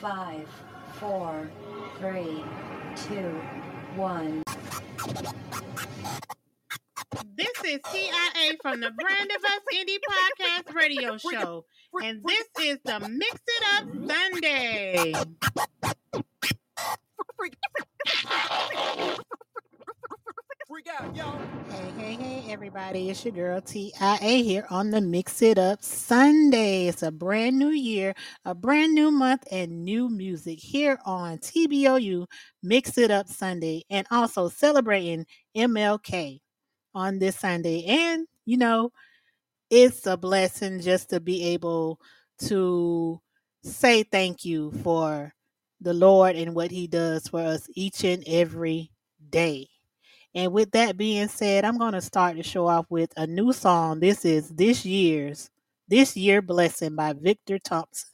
Five, four, three, two, one. This is TIA from the Brand of Us Indie Podcast Radio Show, and this is the Mix It Up Sunday. Hey, hey, hey, everybody. It's your girl TIA here on the Mix It Up Sunday. It's a brand new year, a brand new month, and new music here on TBOU Mix It Up Sunday, and also celebrating MLK on this Sunday. And, you know, it's a blessing just to be able to say thank you for the Lord and what He does for us each and every day. And with that being said, I'm going to start the show off with a new song. This is this year's This Year Blessing by Victor Thompson.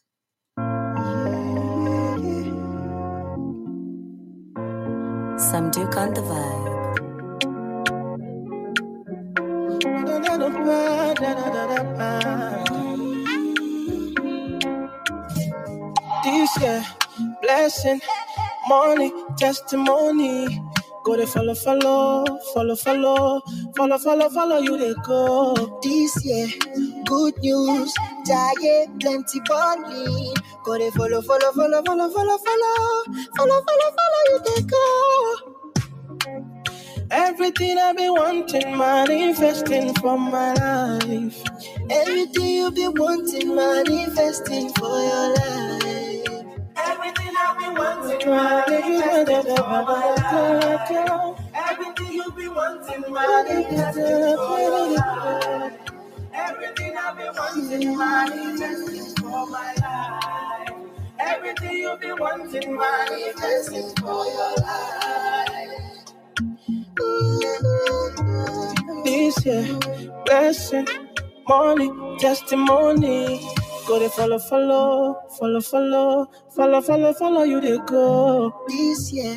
Some Duke on the vibe. This year, blessing, money, testimony. Go to follow, follow, follow, follow, follow, follow, follow you they go. This year, good news, giant plenty bonding. Go they follow, follow, follow, follow, follow, follow, follow, follow, follow you they go. Everything I've been wanting, manifesting for my life. Everything you be wanting, manifesting for your life. Everything I've been wanting, manifesting for my life. Everything you've been wanting, manifesting for your life. Everything I've been wanting, manifesting for my life. Everything you've been wanting, manifesting for your life. This year, blessing, money, testimony. Go to follow, follow, follow, follow, follow, follow, follow you they go. This year,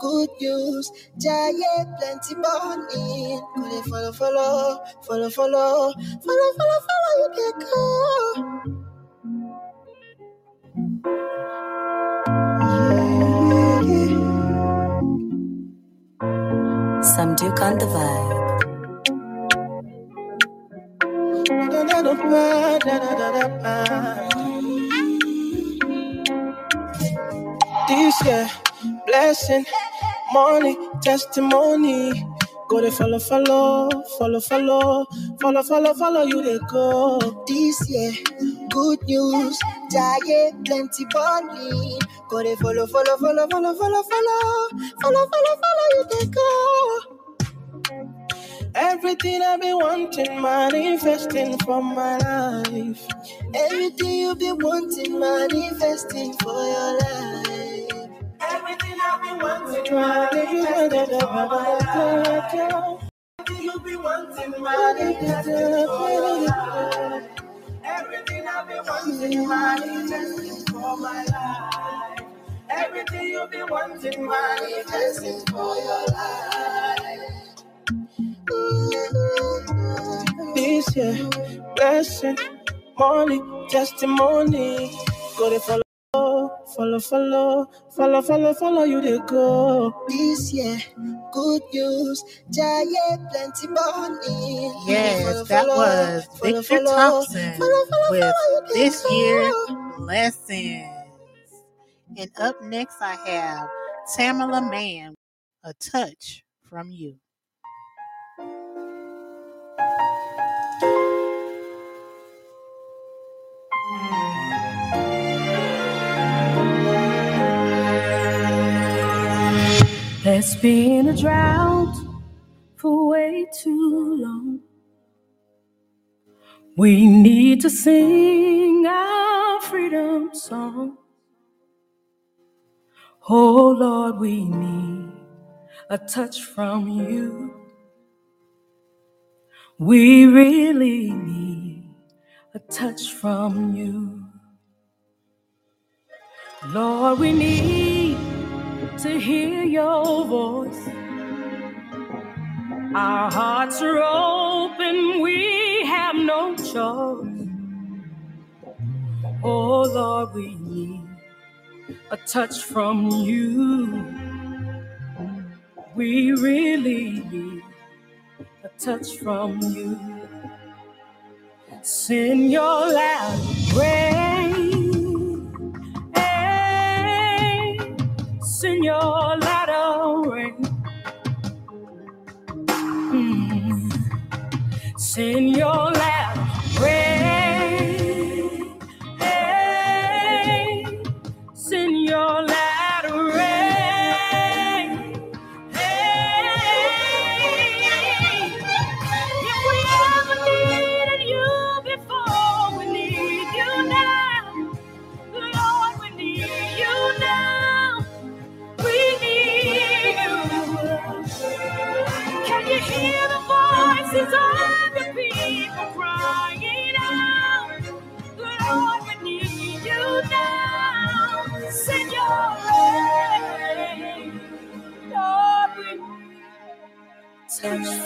good news, giant plenty bonding. Go they follow, follow, follow, follow, follow, follow, follow you they go. Some Duke on the vibe. This year, blessing, money, testimony. Go to follow, follow, follow, follow, follow, follow, follow you they go. This year, good news, giant plenty money. Go they follow, follow, follow, follow, follow, follow, follow, follow, follow you they go. Everything I've been wanting, manifesting for my life. Everything you be wanting, manifesting for your life. Everything I've been wanting, manifesting for my life. Everything you've been wanting, manifesting for your life. Everything I've been wanting, manifesting for my life. Everything you've been wanting, manifesting for your life. This year, blessing, money, testimony. Go to follow, follow, follow, follow, follow, follow you they go. This year, good news, giant plenty money. Yes, that was Victor Thompson with This Year Blessings. And up next, I have Tamela Mann, A Touch from You. There's been a drought for way too long. We need to sing our freedom song. Oh Lord, we need a touch from you. We really need a touch from you. Lord, we need to hear your voice. Our hearts are open, we have no choice. Oh Lord, we need a touch from you. We really need a touch from you. Send your loud rain. Send your rain. Mm. Send your rain.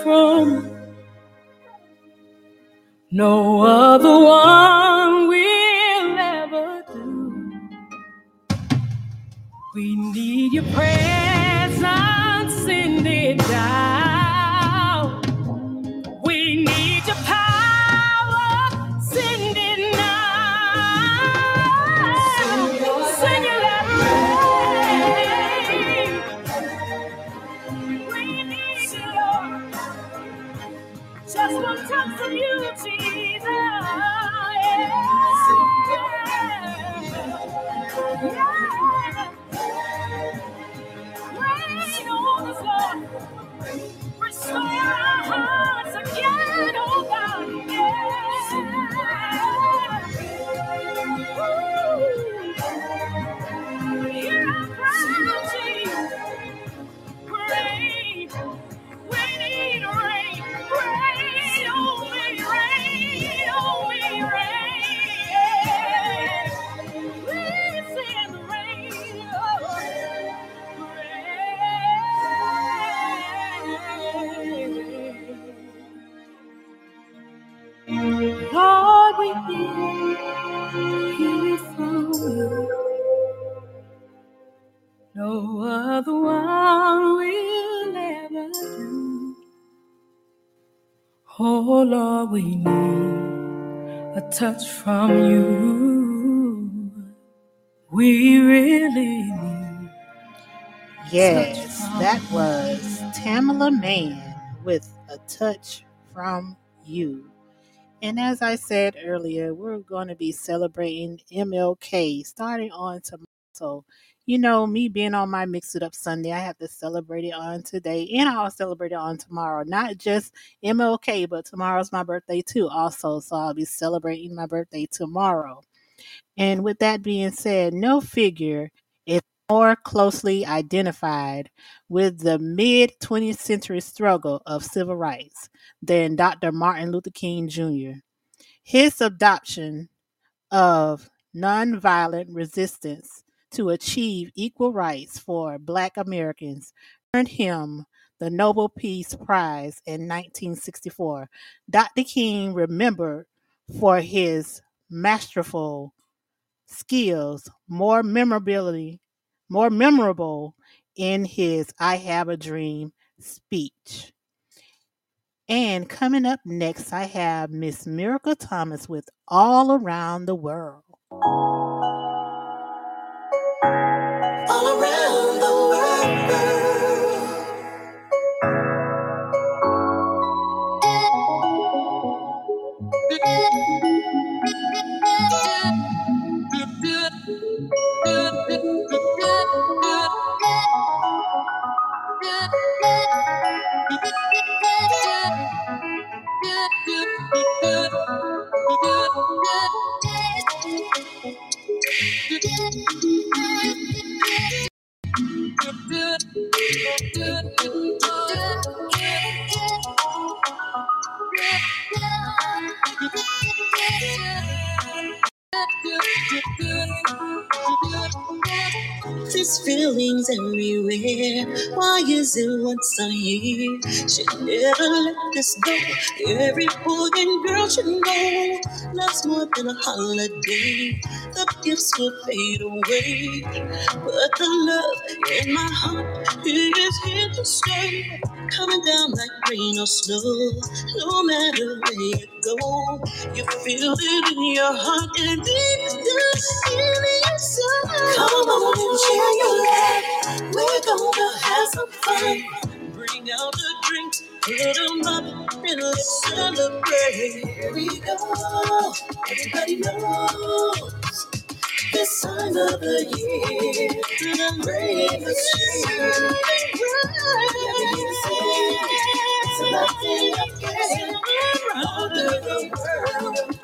From. No other one We need from you. No other one will ever do. Oh Lord, we need a touch from you. We really need Yes, that was Tamela Mann with a touch from you. And as I said earlier, we're going to be celebrating MLK starting on tomorrow. So, you know, me being on my Mix It Up Sunday, I have to celebrate it on today and I'll celebrate it on tomorrow. Not just MLK, but tomorrow's my birthday too, also. So I'll be celebrating my birthday tomorrow. And with that being said, no figure more closely identified with the mid 20th century struggle of civil rights than Dr. Martin Luther King Jr. His adoption of nonviolent resistance to achieve equal rights for Black Americans earned him the Nobel Peace Prize in 1964. Dr. King remembered for his masterful skills more memorability more memorable in his I Have a Dream speech. And coming up next, I have Miss Miracle Thomas with All Around the World. All around the world. Should never let this go. Every boy and girl should know love's more than a holiday. The gifts will fade away, but the love in my heart is here to stay. Coming down like rain or snow, no matter where you go, you feel it in your heart and deep down in your soul. Come on and share your love. We're gonna have some fun. Bring out the drinks, put 'em up, and let's celebrate. Here we go. Everybody knows this time of the year. Here. Every year sing, it's a lovely affair. All over the world.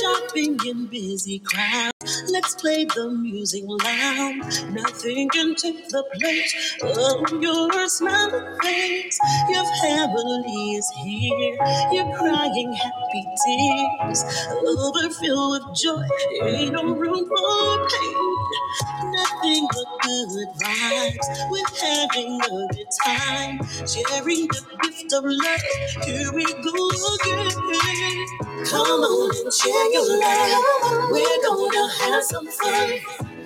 Shopping in busy crowds. Let's play the music loud. Nothing can take the place of your smiling face. Your family is here. You're crying happy tears. Overfilled with joy. Ain't no room for pain. Good vibes. We're having a good time. Sharing the gift of love. Here we go again. Come on and share your love. We're gonna have some fun.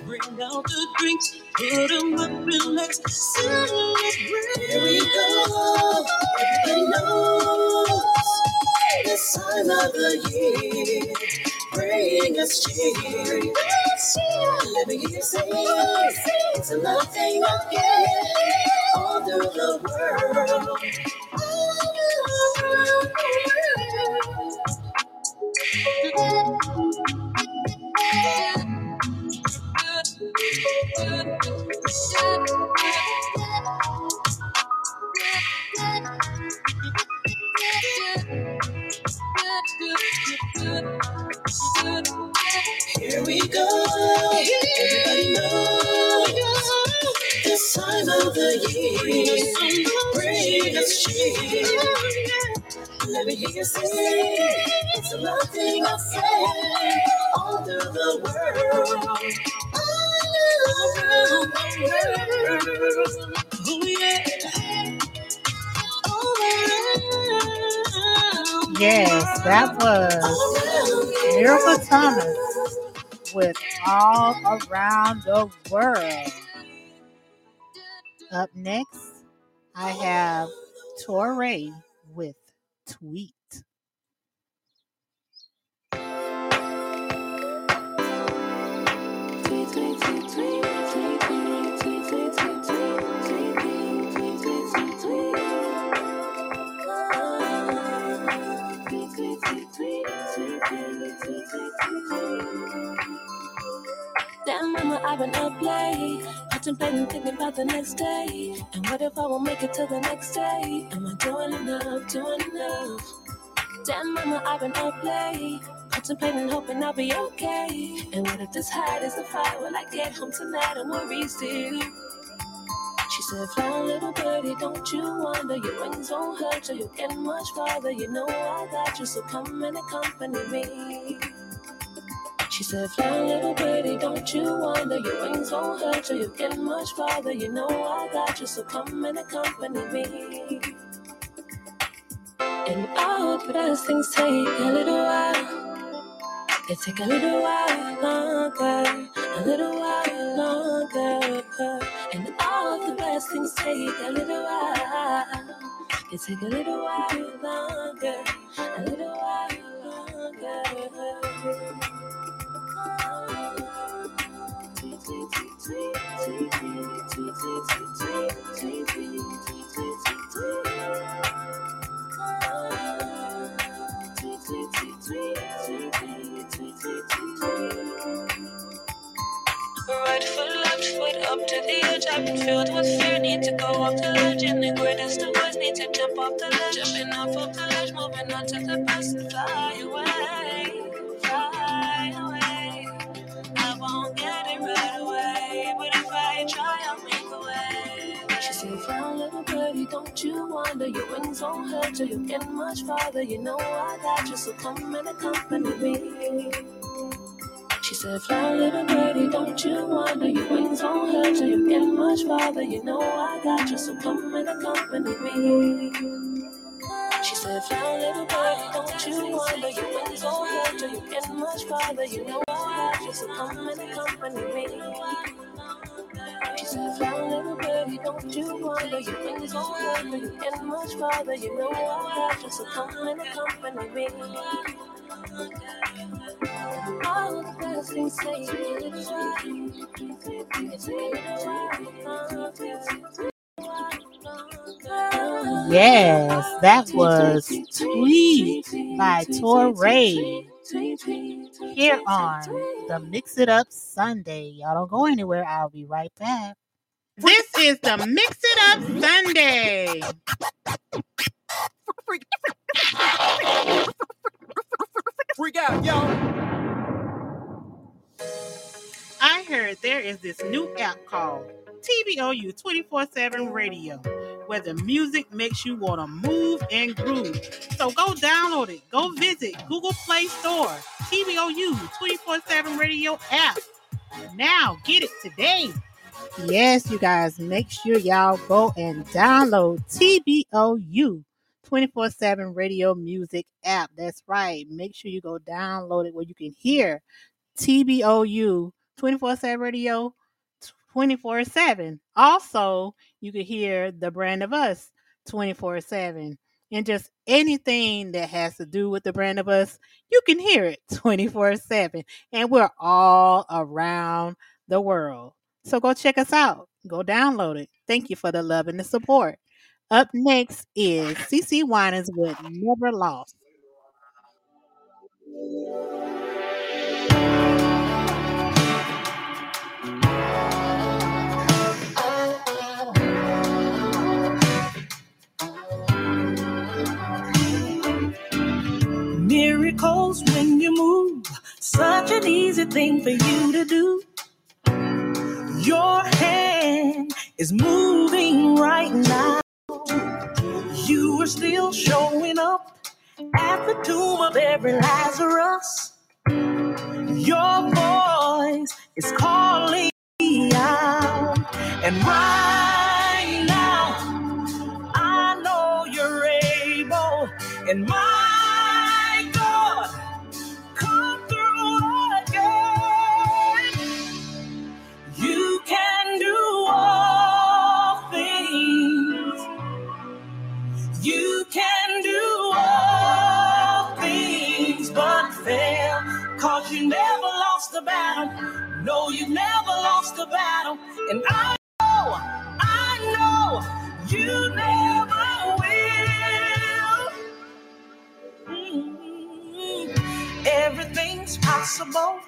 Bring out the drinks, put 'em up let's celebrate. Here we go. Everybody knows this time of the year. Bring us cheer. Let me hear you say it's a love thing again. All through the world. You it's a I say all through the world. All around the world. Oh yeah. All around. Yes, that was. Miracle Thomas with All Around the World. Up next, I have Torre with Tweet. Damn, mama, I've been up late, contemplating, thinking about the next day. And what if I won't make it to the next day? Am I doing enough, doing enough? Damn, mama, I've been up late, contemplating, hoping I'll be okay. And what if this height is the fire? Will I get home tonight and worry still? She said, Fly, little birdie, don't you wonder your wings won't hurt you. You'll get much farther. You know I got you, so come and accompany me. She said, Fly, little birdie, don't you wonder your wings won't hurt you. You'll get much farther. You know I got you, so come and accompany me. And all the best things take a little while. They take a little while longer, a little while longer. And all the best things take a little while. They take a little while longer, a little while longer. Right foot, left foot up to the edge. I've been filled with fear. Need to go off the ledge. In the greatest of ways, need to jump off the ledge. Jumping off of the ledge, moving on to the best and fly away. It right away. But if I try, I'll make a way. She said, Frown, little birdie, don't you wonder your wings won't hurt you. You'll get much farther. You know I got you, so come and accompany me. She said, Fly, little birdie, don't you wonder your wings won't hurt till you get much farther. You know I got you, so come and accompany me. She said, Fly, little birdie, don't you wonder your wings won't hurt till you get much farther. You know I got so come and accompany me. She said, Fly, little birdie, don't you wonder your wings won't hurt you much farther. You know I you, so come and accompany me. All the best things say it's right. It's right. Yes, that was Tweet by Torre here on the Mix It Up Sunday. Y'all don't go anywhere. I'll be right back. This is the Mix It Up Sunday. Freak out, yo. I heard there is this new app called TBOU 24 7 Radio where the music makes you want to move and groove. So go download it. Go visit Google Play Store, TBOU 24 7 Radio app. Now get it today. Yes, you guys, make sure y'all go and download TBOU 24 7 radio music app. That's right. Make sure you go download it where you can hear TBOU 24 7 radio 24 7. Also, you can hear the brand of us 24 7. And just anything that has to do with the brand of us, you can hear it 24 7. And we're all around the world. So go check us out. Go download it. Thank you for the love and the support. Up next is CeCe Winans with Never Lost. Miracles when you move, such an easy thing for you to do. Your hand is moving right now. You are still showing up at the tomb of every Lazarus. Your voice is calling me out. And right now, I know you're able. And my the battle. And I know, I know you never will. Mm. Everything's possible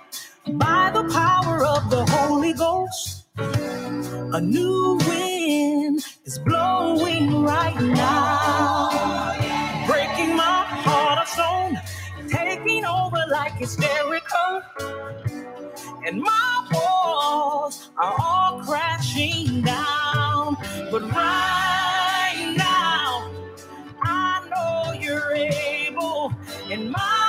by the power of the Holy Ghost. A new wind is blowing right now, breaking my heart of stone, taking over like it's Jericho. And my walls are all crashing down. But right now, I know you're able. And my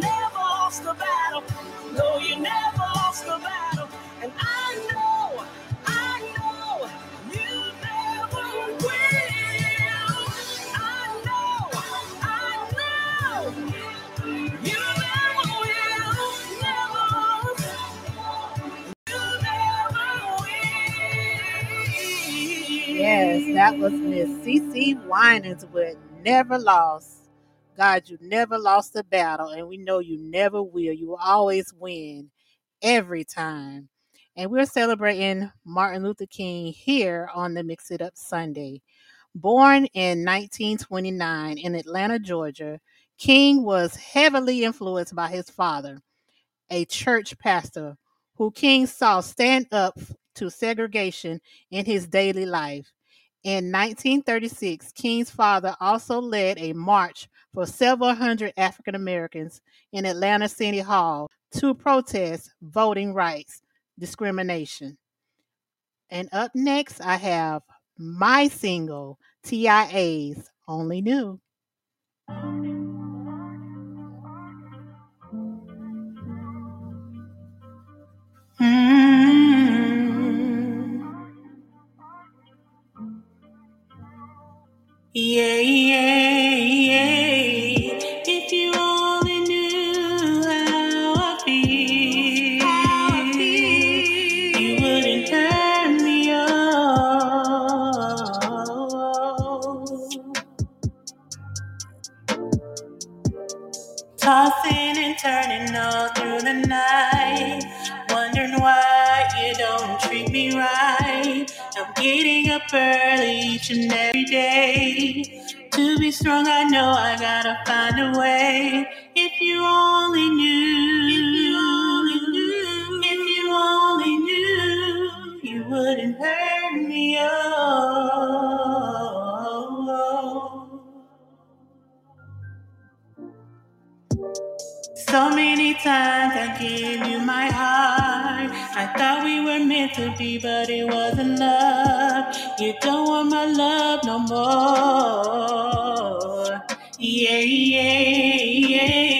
the battle. No, you never lost the battle. And I know, I know you never will. I know, I know you never will. Never, you never will. Yes, that was Miss CeCe Winans with Never Lost. God, you never lost a battle, and we know you never will. You will always win every time. And we're celebrating Martin Luther King here on the Mix It Up Sunday. Born in 1929 in Atlanta, Georgia, King was heavily influenced by his father, a church pastor who King saw stand up to segregation in his daily life. In 1936, King's father also led a march for several hundred African Americans in Atlanta City Hall to protest voting rights discrimination. And up next, I have my single, TIA's Only Knew. Mm-hmm. Yeah, yeah, yeah. Turning all through the night, wondering why you don't treat me right. I'm getting up early each and every day. To be strong, I know I gotta find a way. If you only knew, So many times I gave you my heart. I thought we were meant to be, but it wasn't love. You don't want my love no more. Yeah, yeah, yeah.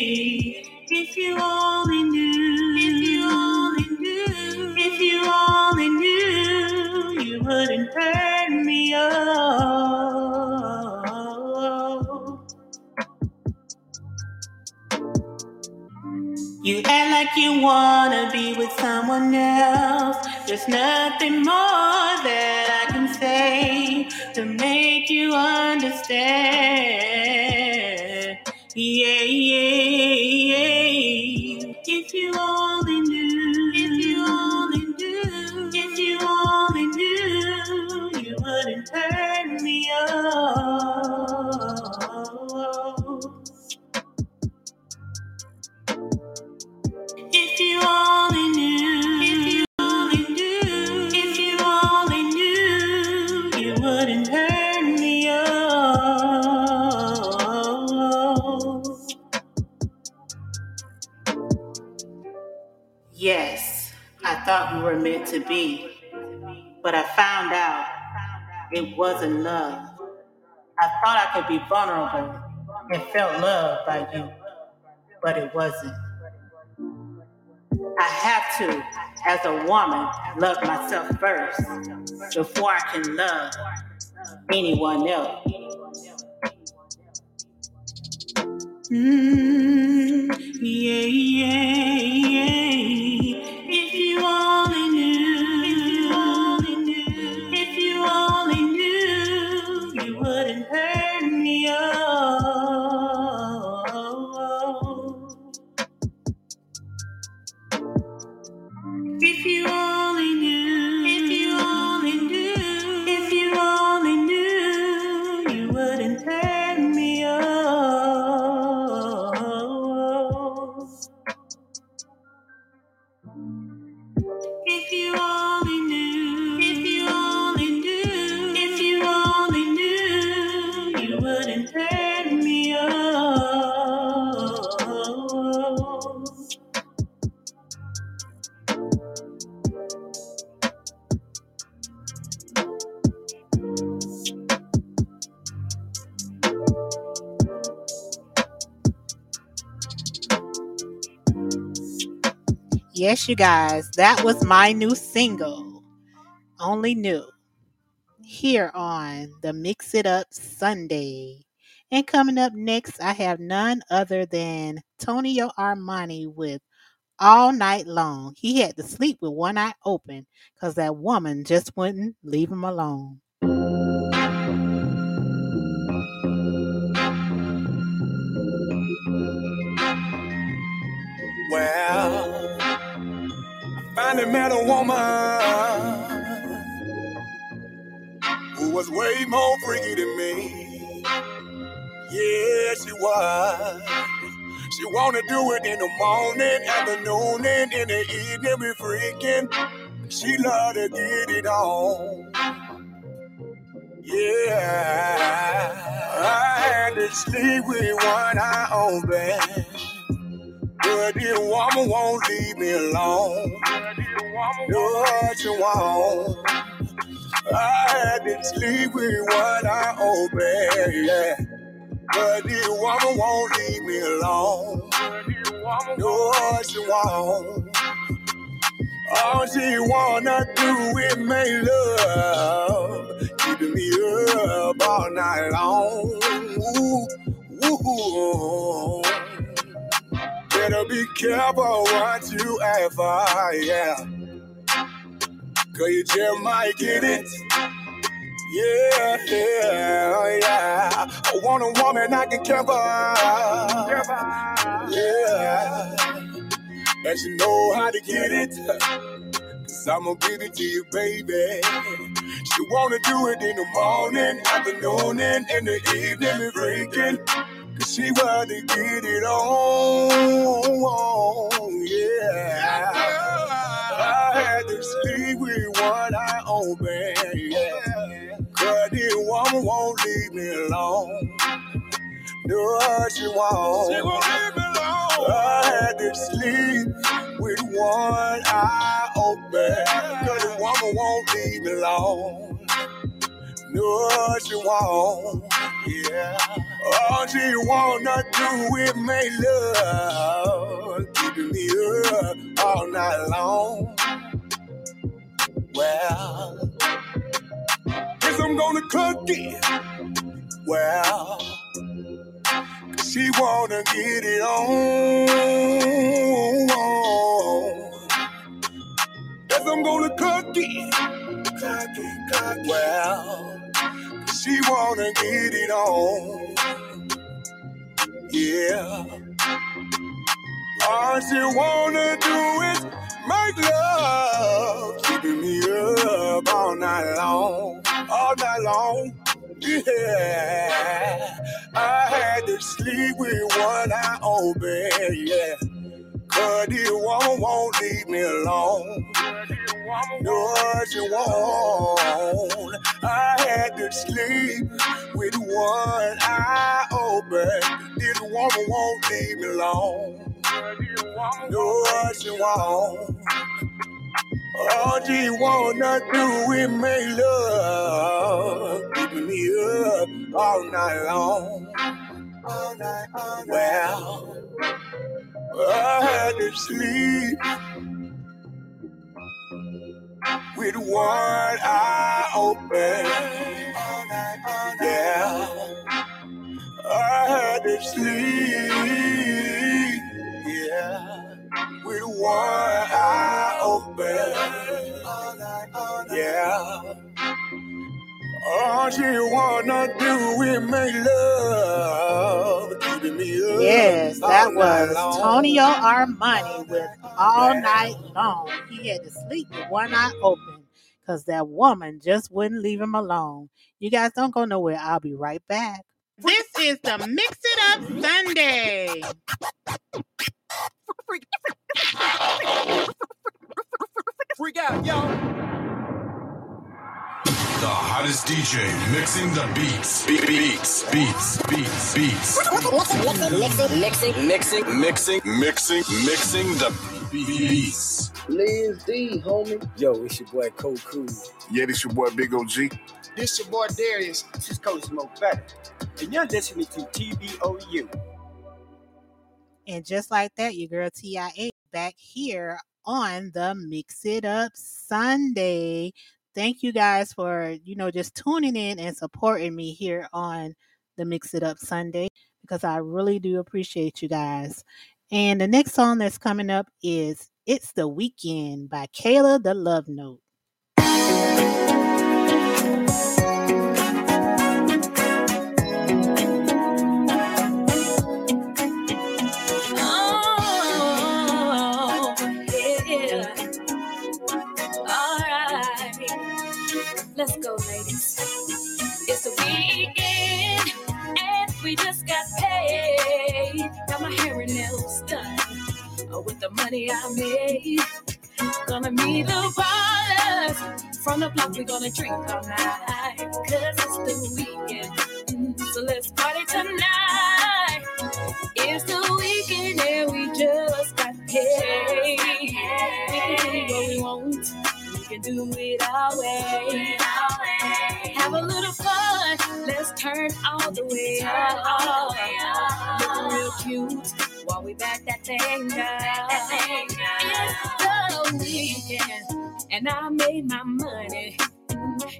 You act like you wanna be with someone else. There's nothing more that I can say to make you understand. Yeah, yeah, yeah. If you only knew, if you only knew, if you only knew, you wouldn't turn me off. Thought we were meant to be, but I found out it wasn't love. I thought I could be vulnerable and felt loved by you, but it wasn't. I have to, as a woman, love myself first before I can love anyone else. Mm, yeah, yeah, yeah. Yes, you guys, that was my new single, Only Knew, here on the Mix It Up Sunday. And coming up next, I have none other than Tonio Armani with All Night Long. He had to sleep with one eye open because that woman just wouldn't leave him alone. Well, finally met a woman who was way more freaky than me. Yeah, she was. She wanna do it in the morning, afternoon, and in the evening, we freaking. She love to get it on. Yeah, I had to sleep with one eye open. But this woman won't leave me alone. No, she won't. I had to sleep with one eye open, yeah. But this woman won't leave me alone. No, she won't. All she wanna do is make love, keeping me up all night long. Ooh, ooh. Better be careful what you for, yeah. Cause you might get it. Yeah, yeah, yeah. I want a woman I can for. Yeah. And she know how to get it. Cause I'ma give it to you, baby. She wanna do it in the morning, afternoon, and in the evening, me freaking. Cause she wanna get it on, yeah. I to one eye open, yeah. Cause this woman won't leave me alone. No, she won't. She won't leave me alone. I had to sleep with one eye open. Cause the woman won't leave me alone. No, she won't. Yeah. All she wanna do is make love, keeping me up all night long. Well, I'm gonna cook it. Well, Cause she wanna get it on. Guess I'm gonna cook it. Cook it, cook it. Well, she wanna get it on. Yeah. All she wanna do is make love, keeping me up all night long, all night long. Yeah, I had to sleep with one eye open. Yeah, cause this woman won't leave me alone. No, she won't. I had to sleep with one eye open. This woman won't leave me alone. No, she won't. All she wanna do is make love, keeping me up all night long. All night, all night. Well, I had to sleep with one eye open. Yeah, I had to sleep. Yeah, with one eye open. Yeah. All she wanna do is make love. Yes, oh, that was long. Tonio Armani with All Night Long. He had to sleep with one eye open because that woman just wouldn't leave him alone. You guys don't go nowhere. I'll be right back. This is the Mix It Up Sunday. Freak out, yo. The hottest DJ mixing the beats. Be- beats, beats, beats, beats. Mixing, mixing, Mixing, mixing, mixing mixing the beats. Liz D, homie. Yo, it's your boy Cole Cool. Yeah, this your boy Big OG. This your boy Darius. This is Coach Smoke Better. And you're listening to TBOU. And just like that, your girl TIA back here on the Mix It Up Sunday. Thank you guys for, you know, just tuning in and supporting me here on the Mix It Up Sunday because I really do appreciate you guys. And the next song that's coming up is It's the Weekend by Kayla the Love Note. Paid. Got my hair and nails done uh, with the money I made. Gonna meet the ballers from the block. We're gonna drink all night, cause it's the weekend. Mm, So let's party tonight. It's the weekend and we just got paid. We can do what we want. We can do it our way. Have a little fun. Let's turn all the way up. Looking real cute while we back that thing down. It's the weekend and I made my money.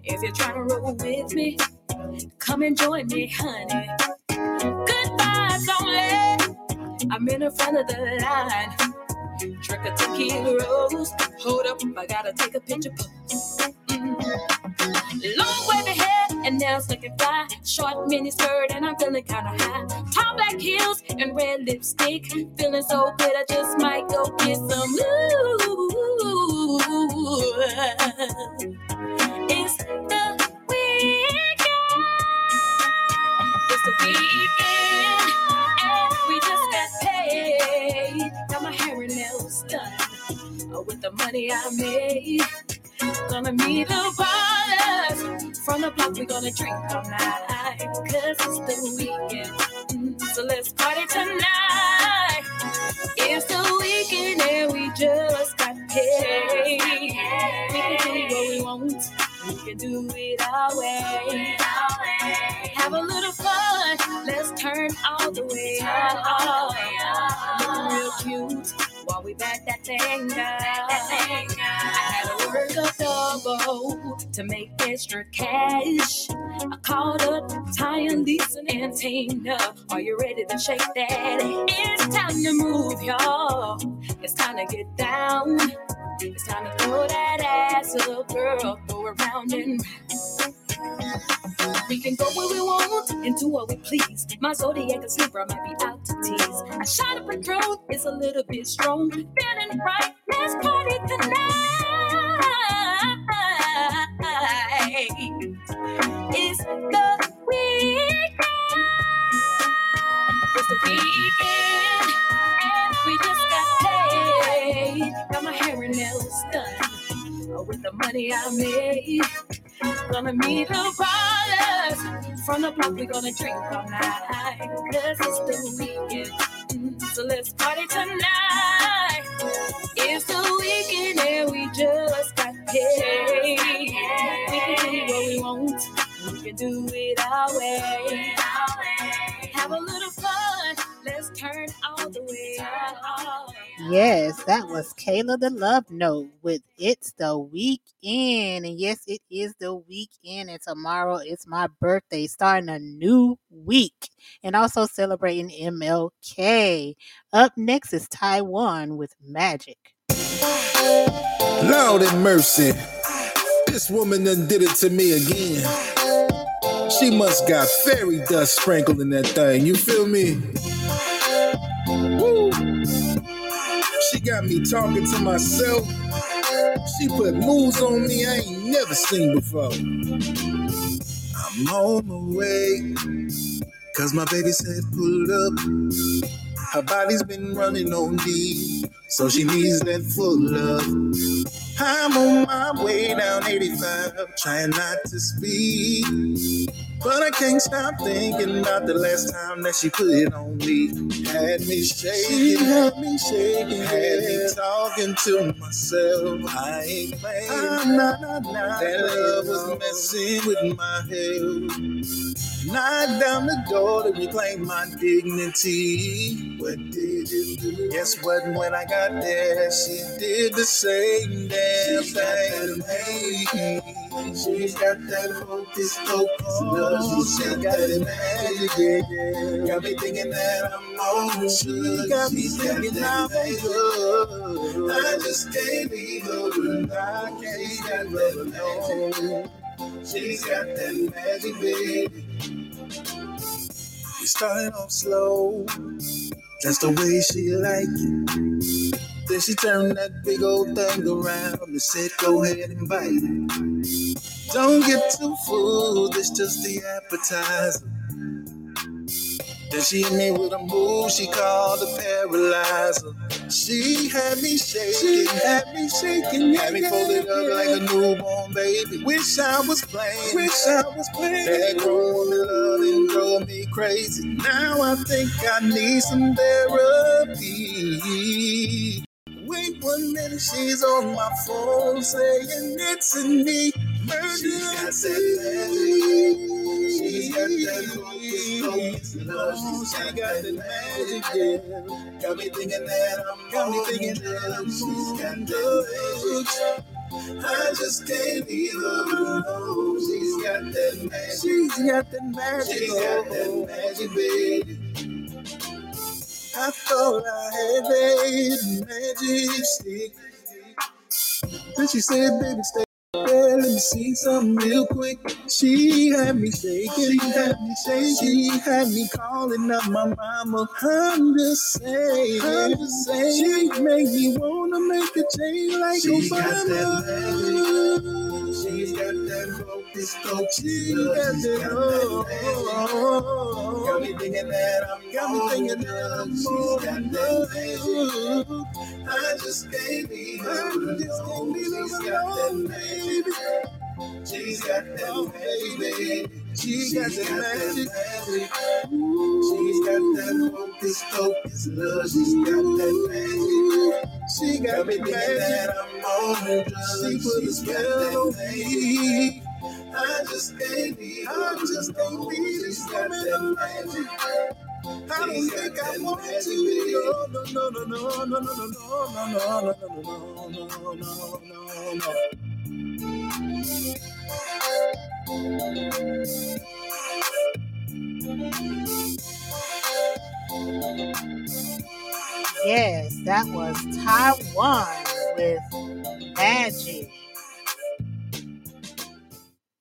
If you're trying to roll with me, come and join me, honey. Good vibes only. I'm in the front of the line. Drink a tequila rose. Hold up, I gotta take a picture. Mm. Long wavy hair and nails looking fly. Short mini skirt and I'm feeling kinda high. Tall black heels and red lipstick. Feeling so good, I just might go get some. Ooh. It's the weekend. It's the weekend, and we just got paid. Got my hair and nails done with the money I made. Gonna meet the ballers from the block. We're gonna drink all night, cause it's the weekend. Mm, So let's party tonight. It's the weekend, and we just got paid. We can do what we want. We can do it our way. Have a little fun. Let's turn all the way up. Looking real cute while we back that thing down. I had to work a double to make extra cash. I called up Ty and Lisa and Tina. Are you ready to shake that? It's time to move, y'all. It's time to get down. It's time to throw that ass up, girl. Go around and we can go where we want and do what we please. My zodiac is Libra, might be out to tease. I shot up Patron, it's a little bit strong. Feeling right, let's party tonight. Money I made. Gonna meet the ballers from the block. We're gonna drink all night, cause it's the weekend. So let's party tonight. It's the weekend, and we just got paid. We can do what we want. We can do it our way. Have a little fun. Let's turn all the way up. Yes, that was Kayla the Love Note with It's the Weekend. And yes, it is the weekend. And tomorrow is my birthday, starting a new week and also celebrating MLK. Up next is Taiwan with Magic. Lord have mercy. This woman done did it to me again. She must got fairy dust sprinkled in that thing. You feel me? She got me talking to myself. She put moves on me I ain't never seen before. I'm on my way. Cause my baby said pull up. Her body's been running on D, so she needs that full love. I'm on my way down 85, trying not to speed. But I can't stop thinking about the last time that she put it on me. Had me shaking, had me shaking, had me talking to myself. I ain't playing. Ah, nah, nah, nah. That love was messing with my head. Knocked down the door to reclaim my dignity. What did you do? Guess what? When I got there, she did the same damn thing. She's got that focus, focus, love. She got that magic. Got me thinking that I'm on She got me thinking I'm good. I just can't leave her. I can't let her know. She's got that magic, baby. We started off slow. That's the way she like it. Then she turned that big old thing around and said, Go ahead and bite it. Don't get too fooled, it's just the appetizer. Then she hit me with a move she called a paralyzer. She had me shaking, she had me shaking, had me folded up like a newborn baby. Wish I was playing, wish I was playing. That grown love and drove me crazy. Now I think I need some therapy. Wait one minute, she's on my phone saying it's in me. She's got that focus, love. She got that magic, yeah. Got me thinking that I'm got me thinking that I'm She's got that magic. I just can't leave her alone. She's got that magic. She's got that magic. She's baby. I thought I had that magic stick. Then she said, baby, stay let me see something real quick. She had me shaking, she had me shaking, she had me calling up my mama. I'm just saying, I'm just saying, she made me wanna make a change like She's got Obama. that She's got that focus, focus. She love. got She's that got that oh, love. magic. Got me thinking that I'm Got me thinking that I'm She's got that magic. I just can't leave her I just alone. She's got that magic. She's got that magic, baby. She got that magic. She's got that focus, focus, love. She's got that magic. She got me that I'm on. She put a spell on me. I just can't her I just can't leave She's got that magic. I don't think I want to. No, no, no, no, no, no, no, no, no, no, no, no, no, no, no, no, no. Yes, that was Taiwan with Magic.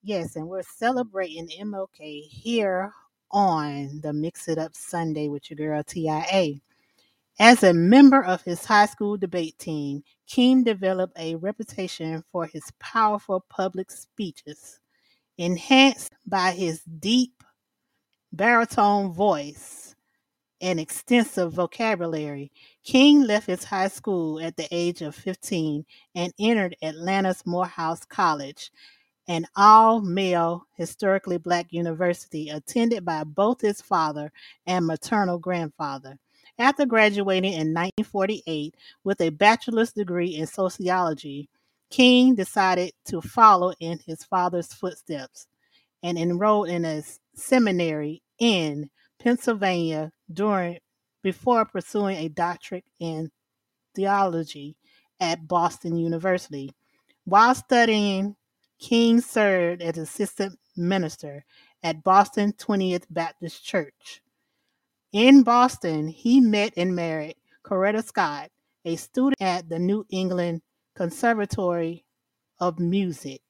Yes, and we're celebrating MLK here on the Mix It Up Sunday with your girl TIA. As a member of his high school debate team, King developed a reputation for his powerful public speeches, enhanced by his deep baritone voice and extensive vocabulary. King left his high school at the age of 15 and entered Atlanta's Morehouse College, an all male, historically black university attended by both his father and maternal grandfather. After graduating in 1948 with a bachelor's degree in sociology, King decided to follow in his father's footsteps and enrolled in a seminary in Pennsylvania during before pursuing a doctorate in theology at Boston University. While studying, King served as assistant minister at Boston 20th Baptist Church. In Boston, he met and married Coretta Scott, a student at the New England Conservatory of Music.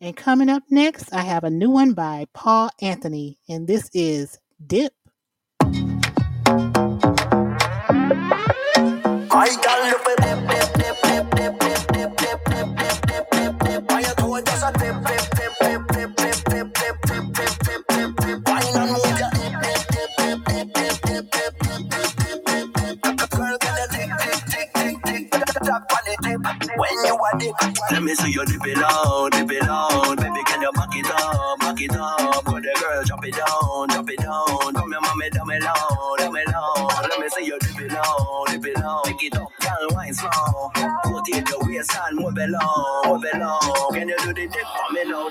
And coming up next, I have a new one by Paul Anthony, and this is Dip. I got dip, dip, me see you dip it low, dip it low. Baby, can you back it up, back it up? Go the girl, drop it down, drop it down. Come here, mommy, down me low, down me low. Let me see you dip it low, dip it low. Pick it up, girl, wine slow. Rotate your waist and move it low, move it low. Can you do the dip for me now?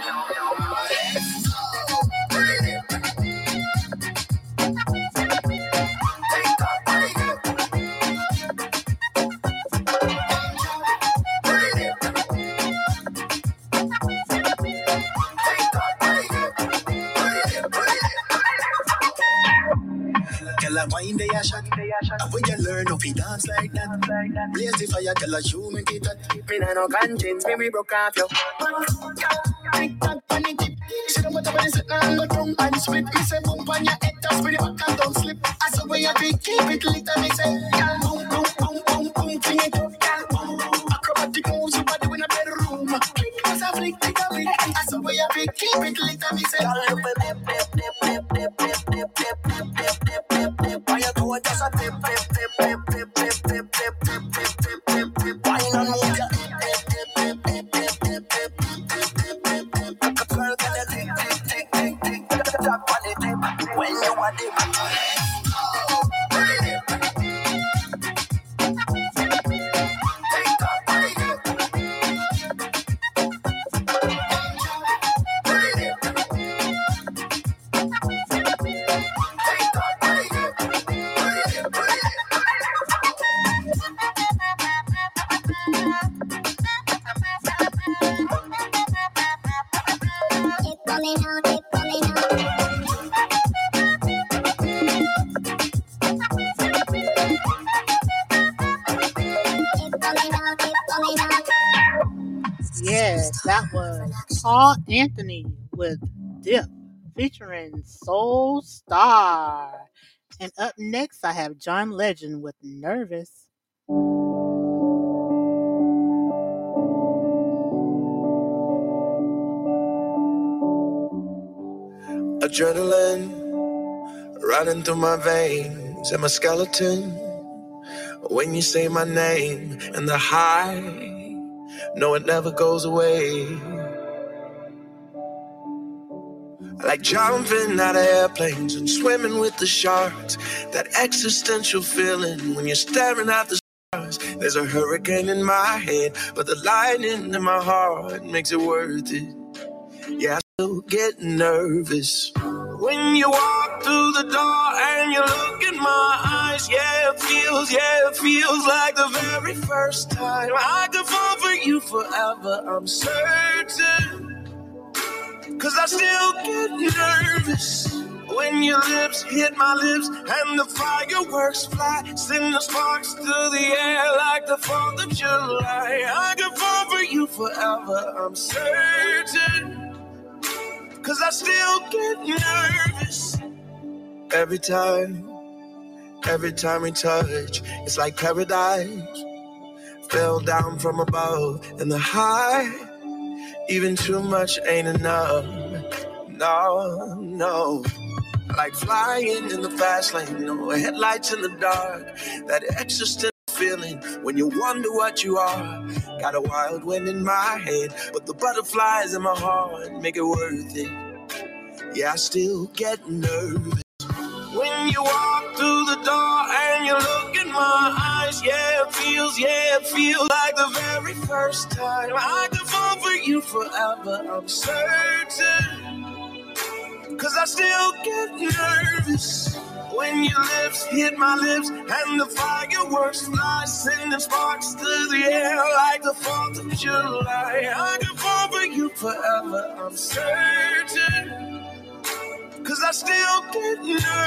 And when you learn how to dance like that, blaze the fire, girl a you make it hot. Me nah no conscience, me we broke off you. Tick tock on the tip. See the bottom of the set now go down and split. Me say boom on your head, touch with the back and don't slip. I saw where you be, keep it lit. And me say, girl, boom, boom, boom, boom, boom, fling it up, girl, boom. Acrobatic moves, you body in a bedroom. Click, as a flick, tick a flick. I saw where you be, keep it lit. And me say, girl, look at Só tem tempo Anthony with Dip featuring Soul Star. And up next, I have John Legend with Nervous. Adrenaline running through my veins and my skeleton. When you say my name and the high, no, it never goes away. Like jumping out of airplanes and swimming with the sharks. That existential feeling when you're staring at the stars. There's a hurricane in my head, but the lightning in my heart makes it worth it. Yeah, I still get nervous. When you walk through the door and you look in my eyes, yeah, it feels, yeah, it feels like the very first time I could fall for you forever. I'm certain. Cause I still get nervous when your lips hit my lips and the fireworks fly, send the sparks through the air like the 4th of July. I could fall for you forever, I'm certain. Cause I still get nervous every time, every time we touch. It's like paradise fell down from above, and the high, even too much ain't enough. No, no. Like flying in the fast lane, no headlights in the dark. That existential feeling when you wonder what you are. Got a wild wind in my head, but the butterflies in my heart make it worth it. Yeah, I still get nervous. When you walk through the door and you look in my eyes, yeah, it feels, yeah, it feels like the very first time I could fall for you forever. I'm certain. Cause I still get nervous when your lips hit my lips and the fireworks fly, sending sparks through the air like the 4th of July. I could fall for you forever, I'm certain. Cause I still get nervous.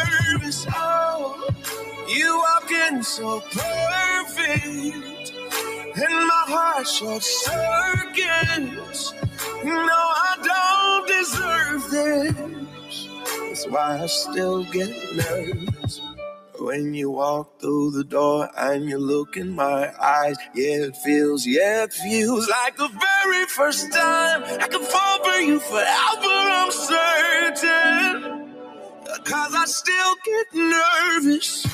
So perfect. And my heart short circuits. No, I don't deserve this. That's why I still get nervous. When you walk through the door and you look in my eyes, yeah, it feels, yeah, it feels like the very first time I could fall for you forever, I'm certain. Cause I still get nervous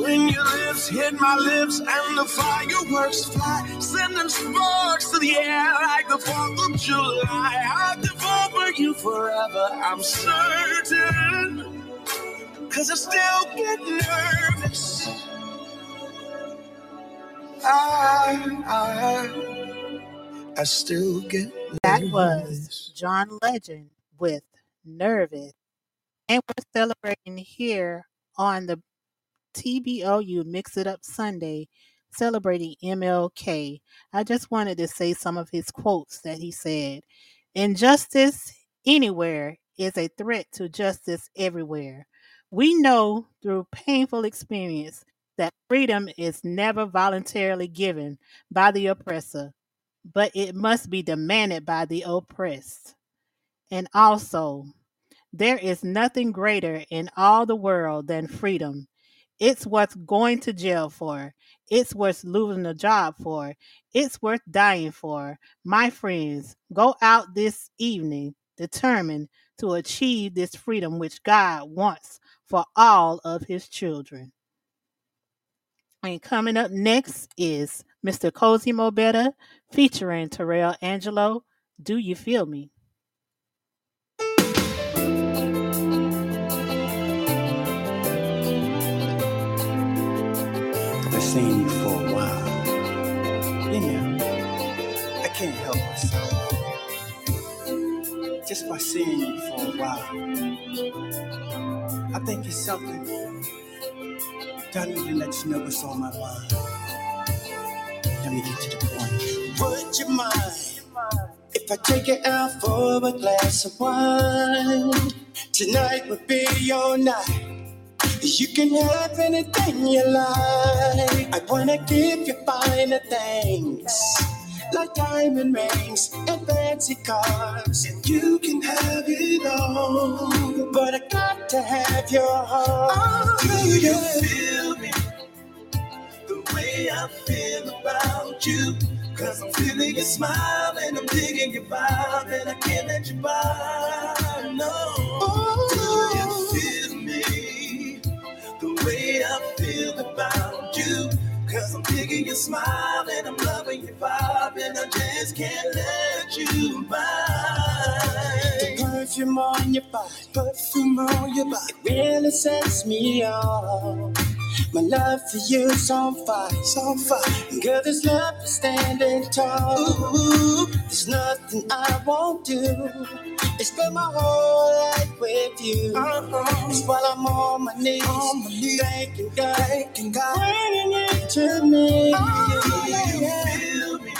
when your lips hit my lips and the fireworks fly, sending sparks to the air like the 4th of July. I could fall for you forever, I'm certain. Cause I still get nervous. I, I, I still get That was John Legend with Nervous. And we're celebrating here on the TBOU Mix It Up Sunday, celebrating MLK. I just wanted to say some of his quotes that he said Injustice anywhere is a threat to justice everywhere. We know through painful experience that freedom is never voluntarily given by the oppressor, but it must be demanded by the oppressed. And also, there is nothing greater in all the world than freedom. It's worth going to jail for. It's worth losing a job for. It's worth dying for. My friends, go out this evening determined to achieve this freedom which God wants for all of his children. And coming up next is Mr. Cozy Mobetta featuring Terrell Angelo. Do you feel me? Seeing you for a while. Know, I can't help myself. Just by seeing you for a while, I think it's something that I let you know what's on my mind. Let me get to the point. Would you mind if I take you out for a glass of wine? Tonight would be your night. You can have anything you like. I wanna give you finer things. Like diamond rings and fancy cars. And you can have it all. But I got to have your heart. Oh, Do you feel me? The way I feel about you. Cause I'm feeling your smile and I'm digging your vibe and I can't let you by. No. Do way I feel about you. Cause I'm digging your smile and I'm loving your vibe and I just can't let you by. Perfume on your body, perfume on your body, it really sets me off. My love for you's on fire, it's on fire. Girl, this love is standing tall. Ooh, there's nothing I won't do. It's spend my whole life with you. Uh-huh. It's while I'm on my knees, on my knees. thanking God, thanking God, bringing it to me. Do you feel me?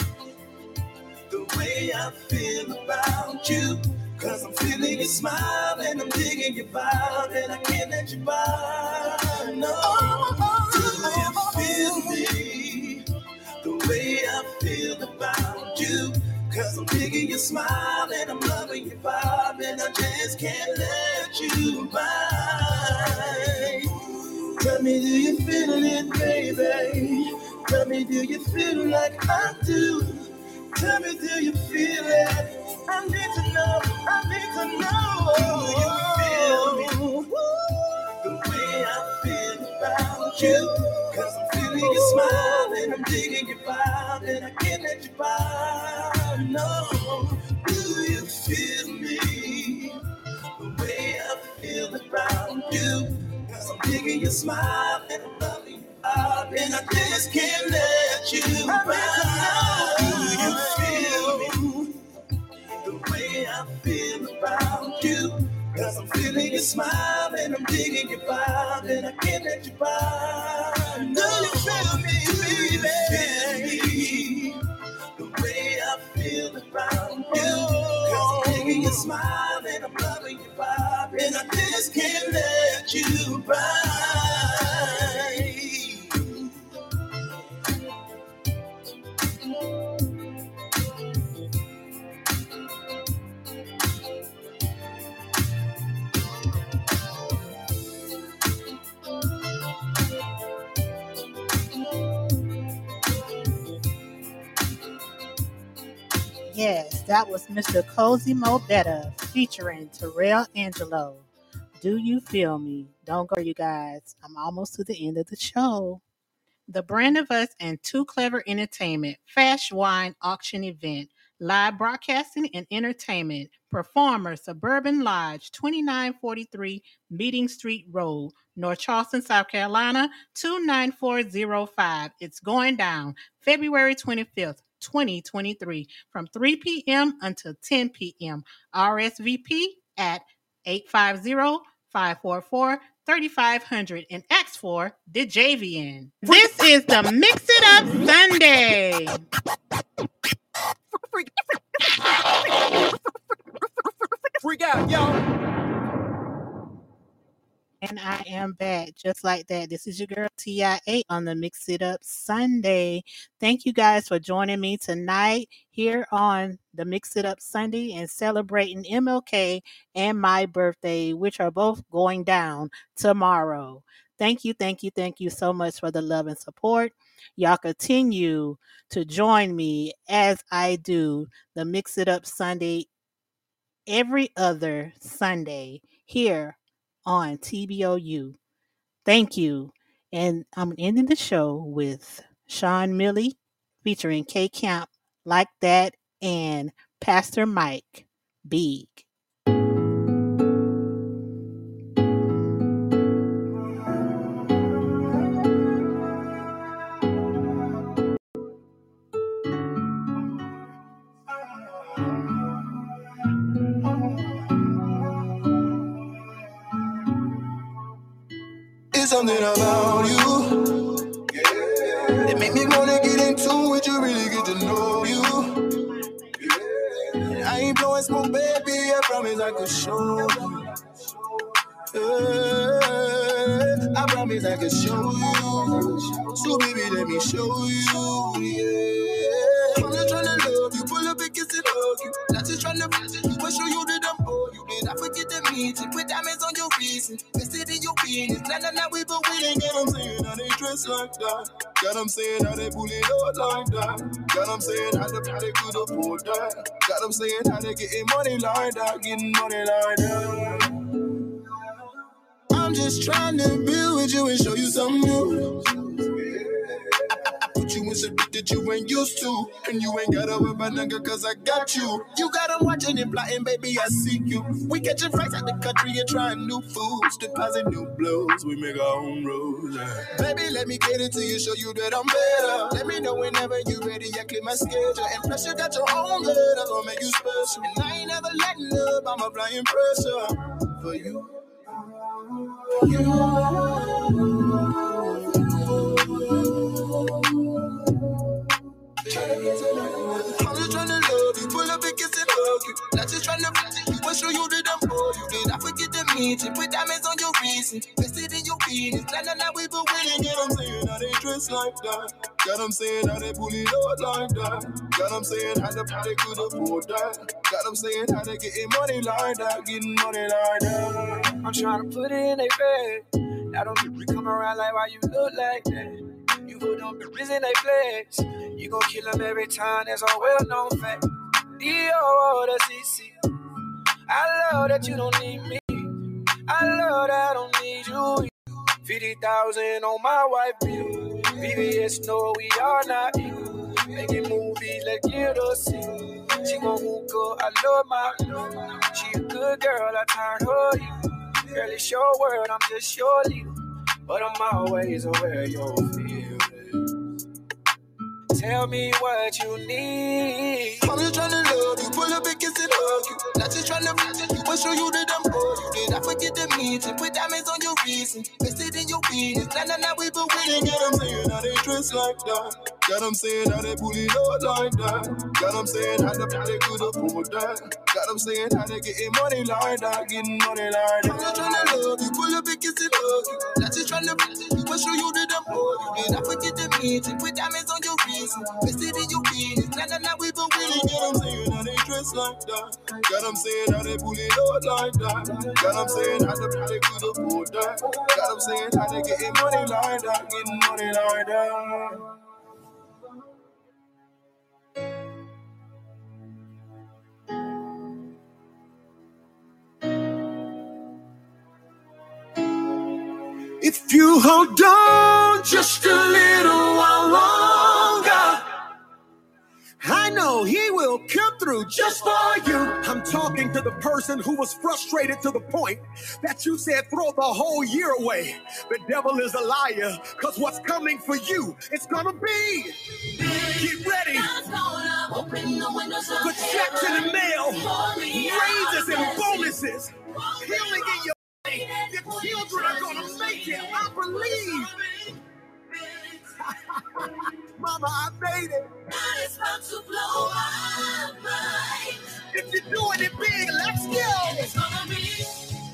The way I feel about you. Cause I'm feeling your smile and I'm digging your vibe and I can't let you by. No. Do you feel me? The way I feel about you. Cause I'm digging your smile and I'm loving your vibe and I just can't let you by. Tell me, do you feel it, baby? Tell me, do you feel like I do? Tell me, do you feel it? I need to know, I need to know. Do you feel me? The way I feel about you. Cause I'm feeling your smile and I'm digging your vibe and I can't let you by. No. Do you feel me? The way I feel about you. Cause I'm digging your smile and I'm loving your vibe and I just can't let you by. Do you feel me? I feel about you. Cause I'm feeling your smile and I'm digging your vibe and I can't let you by. Do you feel me, baby? The way I feel about you. Cause I'm digging your smile and I'm loving your vibe and I just can't let you by. Yes, that was Mr. Cozy Mobetta featuring Terrell Angelo. Do you feel me? Don't go, you guys. I'm almost to the end of the show. The Brand of Us and Too Clever Entertainment Fast Wine Auction Event. Live broadcasting and entertainment. Performer Suburban Lodge, 2943 Meeting Street Road, North Charleston, South Carolina, 29405. It's going down February 25th, 2023, from 3 p.m. until 10 p.m. RSVP at 850 544 3500 and ask for the JVN. This is the Mix It Up Sunday. Freak out, yo. And I am back just like that. This is your girl TIA on the Mix It Up Sunday. Thank you guys for joining me tonight here on the Mix It Up Sunday and celebrating MLK and my birthday, which are both going down tomorrow. Thank you, thank you, thank you so much for the love and support. Y'all continue to join me as I do the Mix It Up Sunday every other Sunday here on TBOU. Thank you. And I'm ending the show with Sean Millie featuring K Camp like that and Pastor Mike Big. Something about you. It make me wanna get into it, you really get to know you. And I ain't blowing smoke, baby, I promise I could show you. Yeah, I promise I could show you. So baby, let me show you. Yeah. I'm just tryna love you, pull up and kiss and hug you. Not just tryna but show you that I'm for you. Did I forget the meeting? Put diamonds on your wrist, invested in your penis. Nah, nah, we but we ain't get 'em saying how they dress like that. Got 'em saying how they it out like that. Got 'em saying how they, how they could afford that. Got 'em saying how they getting money like that, getting money like that. I'm just trying to build with you and show you something new. You some that you ain't used to. And you ain't gotta worry about nigga cause I got you. You got got 'em watching and plotting, baby, I see you. We catching flights out the country and trying new foods. Deposit new blows, we make our own rules. Baby, let me cater to you, show you that I'm better. Let me know whenever you ready, I clear my schedule. And plus you got your own blood, that's what make you special. And I ain't never letting up, I'm applying pressure for you. I'm just tryna love you, pull up and kiss and hug you. Not just flash you, but show you that I'm for you. Did I forget the meeting? Put diamonds on your wrist, invested in your penis. Nah, nah, nah, we been winning. Get 'em saying how they dress like that. Got 'em saying how they pull it out like that. Got 'em saying how how they could afford that. Got 'em saying how they getting money like that, getting money like that. I'm trying to put it in their bed. Now don't be come around like why you look like that. You them bitches in they flex. You gon' kill them every time, that's a well known fact. D.O. the CC. I love that you don't need me. I love that I don't need you. 50,000 on my wife bill. VVS, no, we are not equal. Making movies, let's get us see. She hook up, I love my She a good girl, I turn her. Girl, it's your world, I'm just your leader. But I'm always aware of your feelings. Tell me what you need. I'm just tryna love you, pull up and kiss and hug you. Not just tryna flash you, but show you that I'm for you. Did I forget the meeting? Put diamonds on your wrist, invested in your penis. Nah, nah, nah, we been winning. Got 'em saying how they dress like that. Got 'em saying how they it out like that. Got 'em saying how they, how they could afford that. Got 'em saying how they getting money like that, getting money like that. I'm just tryna love you, pull up and kiss and hug you. Not just tryna flash you, but show you that I'm for you. Did I forget the meeting? Put diamonds on your wrist, invested in your penis. Nah, nah, nah, we been winning. Got 'em saying how they dress like that. Got 'em saying how they it out like that. Got 'em saying how they, how they could afford that. Got 'em saying how they getting money like that, getting money like that. If you hold on just a little while longer, I know he will come through just for you. I'm talking to the person who was frustrated to the point that you said throw the whole year away. The devil is a liar, because what's coming for you, it's gonna be. Get ready. Checks in the mail, raises and bonuses, healing in your. Your children are gonna make it. I believe. Mama, I made it. It's about to blow my mind. If you're doing it big, let's go. It's gonna be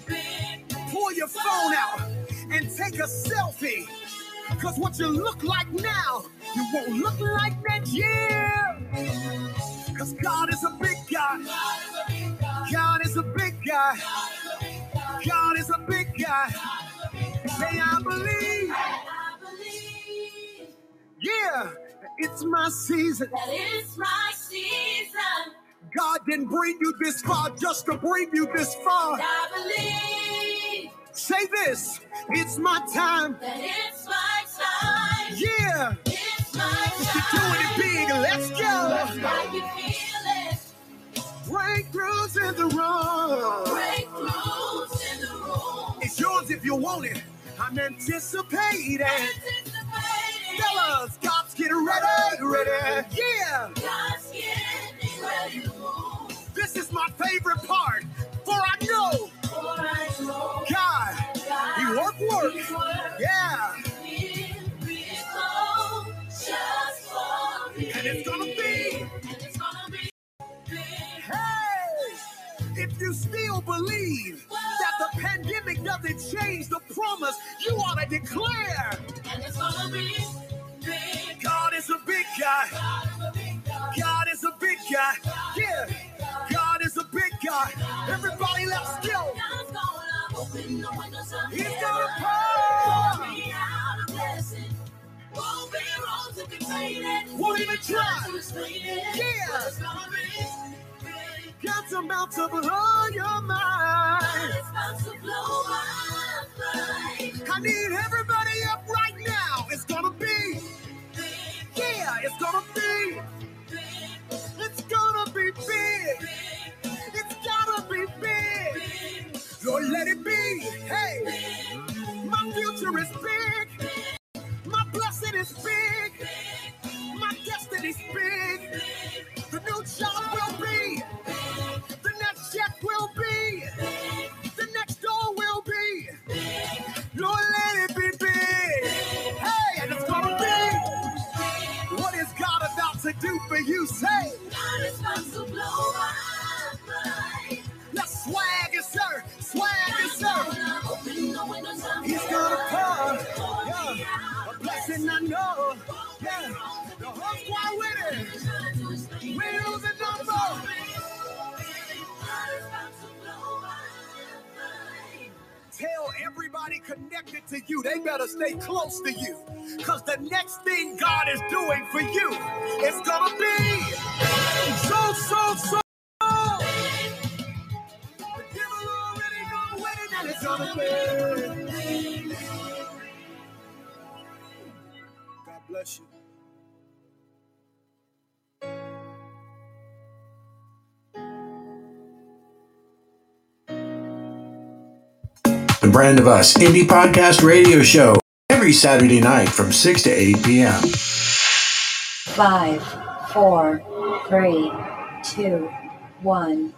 big. Pull your phone out. And take a selfie. Cause what you look like now, you won't look like next year. Cause God is a big guy. God is a big guy. God is a big guy. May I believe. Yeah, it's my season. That is my season. God didn't bring you this far just to bring you this far. I believe Say this, it's my time. that it's my time. Yeah, It's my you're doing it big. Let's go. Feel it. Breakthroughs in the room. Breakthroughs room. If you want it. I'm anticipating. Anticipating. Fellas, God's getting ready, ready. Yeah, God's getting ready this is my favorite part. For I know For I know God, God He work work. He works Yeah, miracle just for me. and it's gonna be. And it's gonna be. Hey, if you still believe that the pandemic doesn't change the promise, you ought to declare And it's gonna be big. God is a big guy. God is a big God. God is a big guy. Yeah, God is a big guy. Everybody, let's go. God's gonna open the windows of He's gonna pour. Pour me out a blessing. Won't be wrong to contain it. Won't even try. To explain it. Yeah. God's about to blow your mind. God is to blow my mind. I need everybody up right now. It's gonna be. Yeah, it's gonna be. To you, they better stay close to you. Because the next thing God is doing for you is going to be so, so, so. Brand of Us Indie Podcast Radio Show every Saturday night from 6 to 8 p.m. Five, four, three, two, one.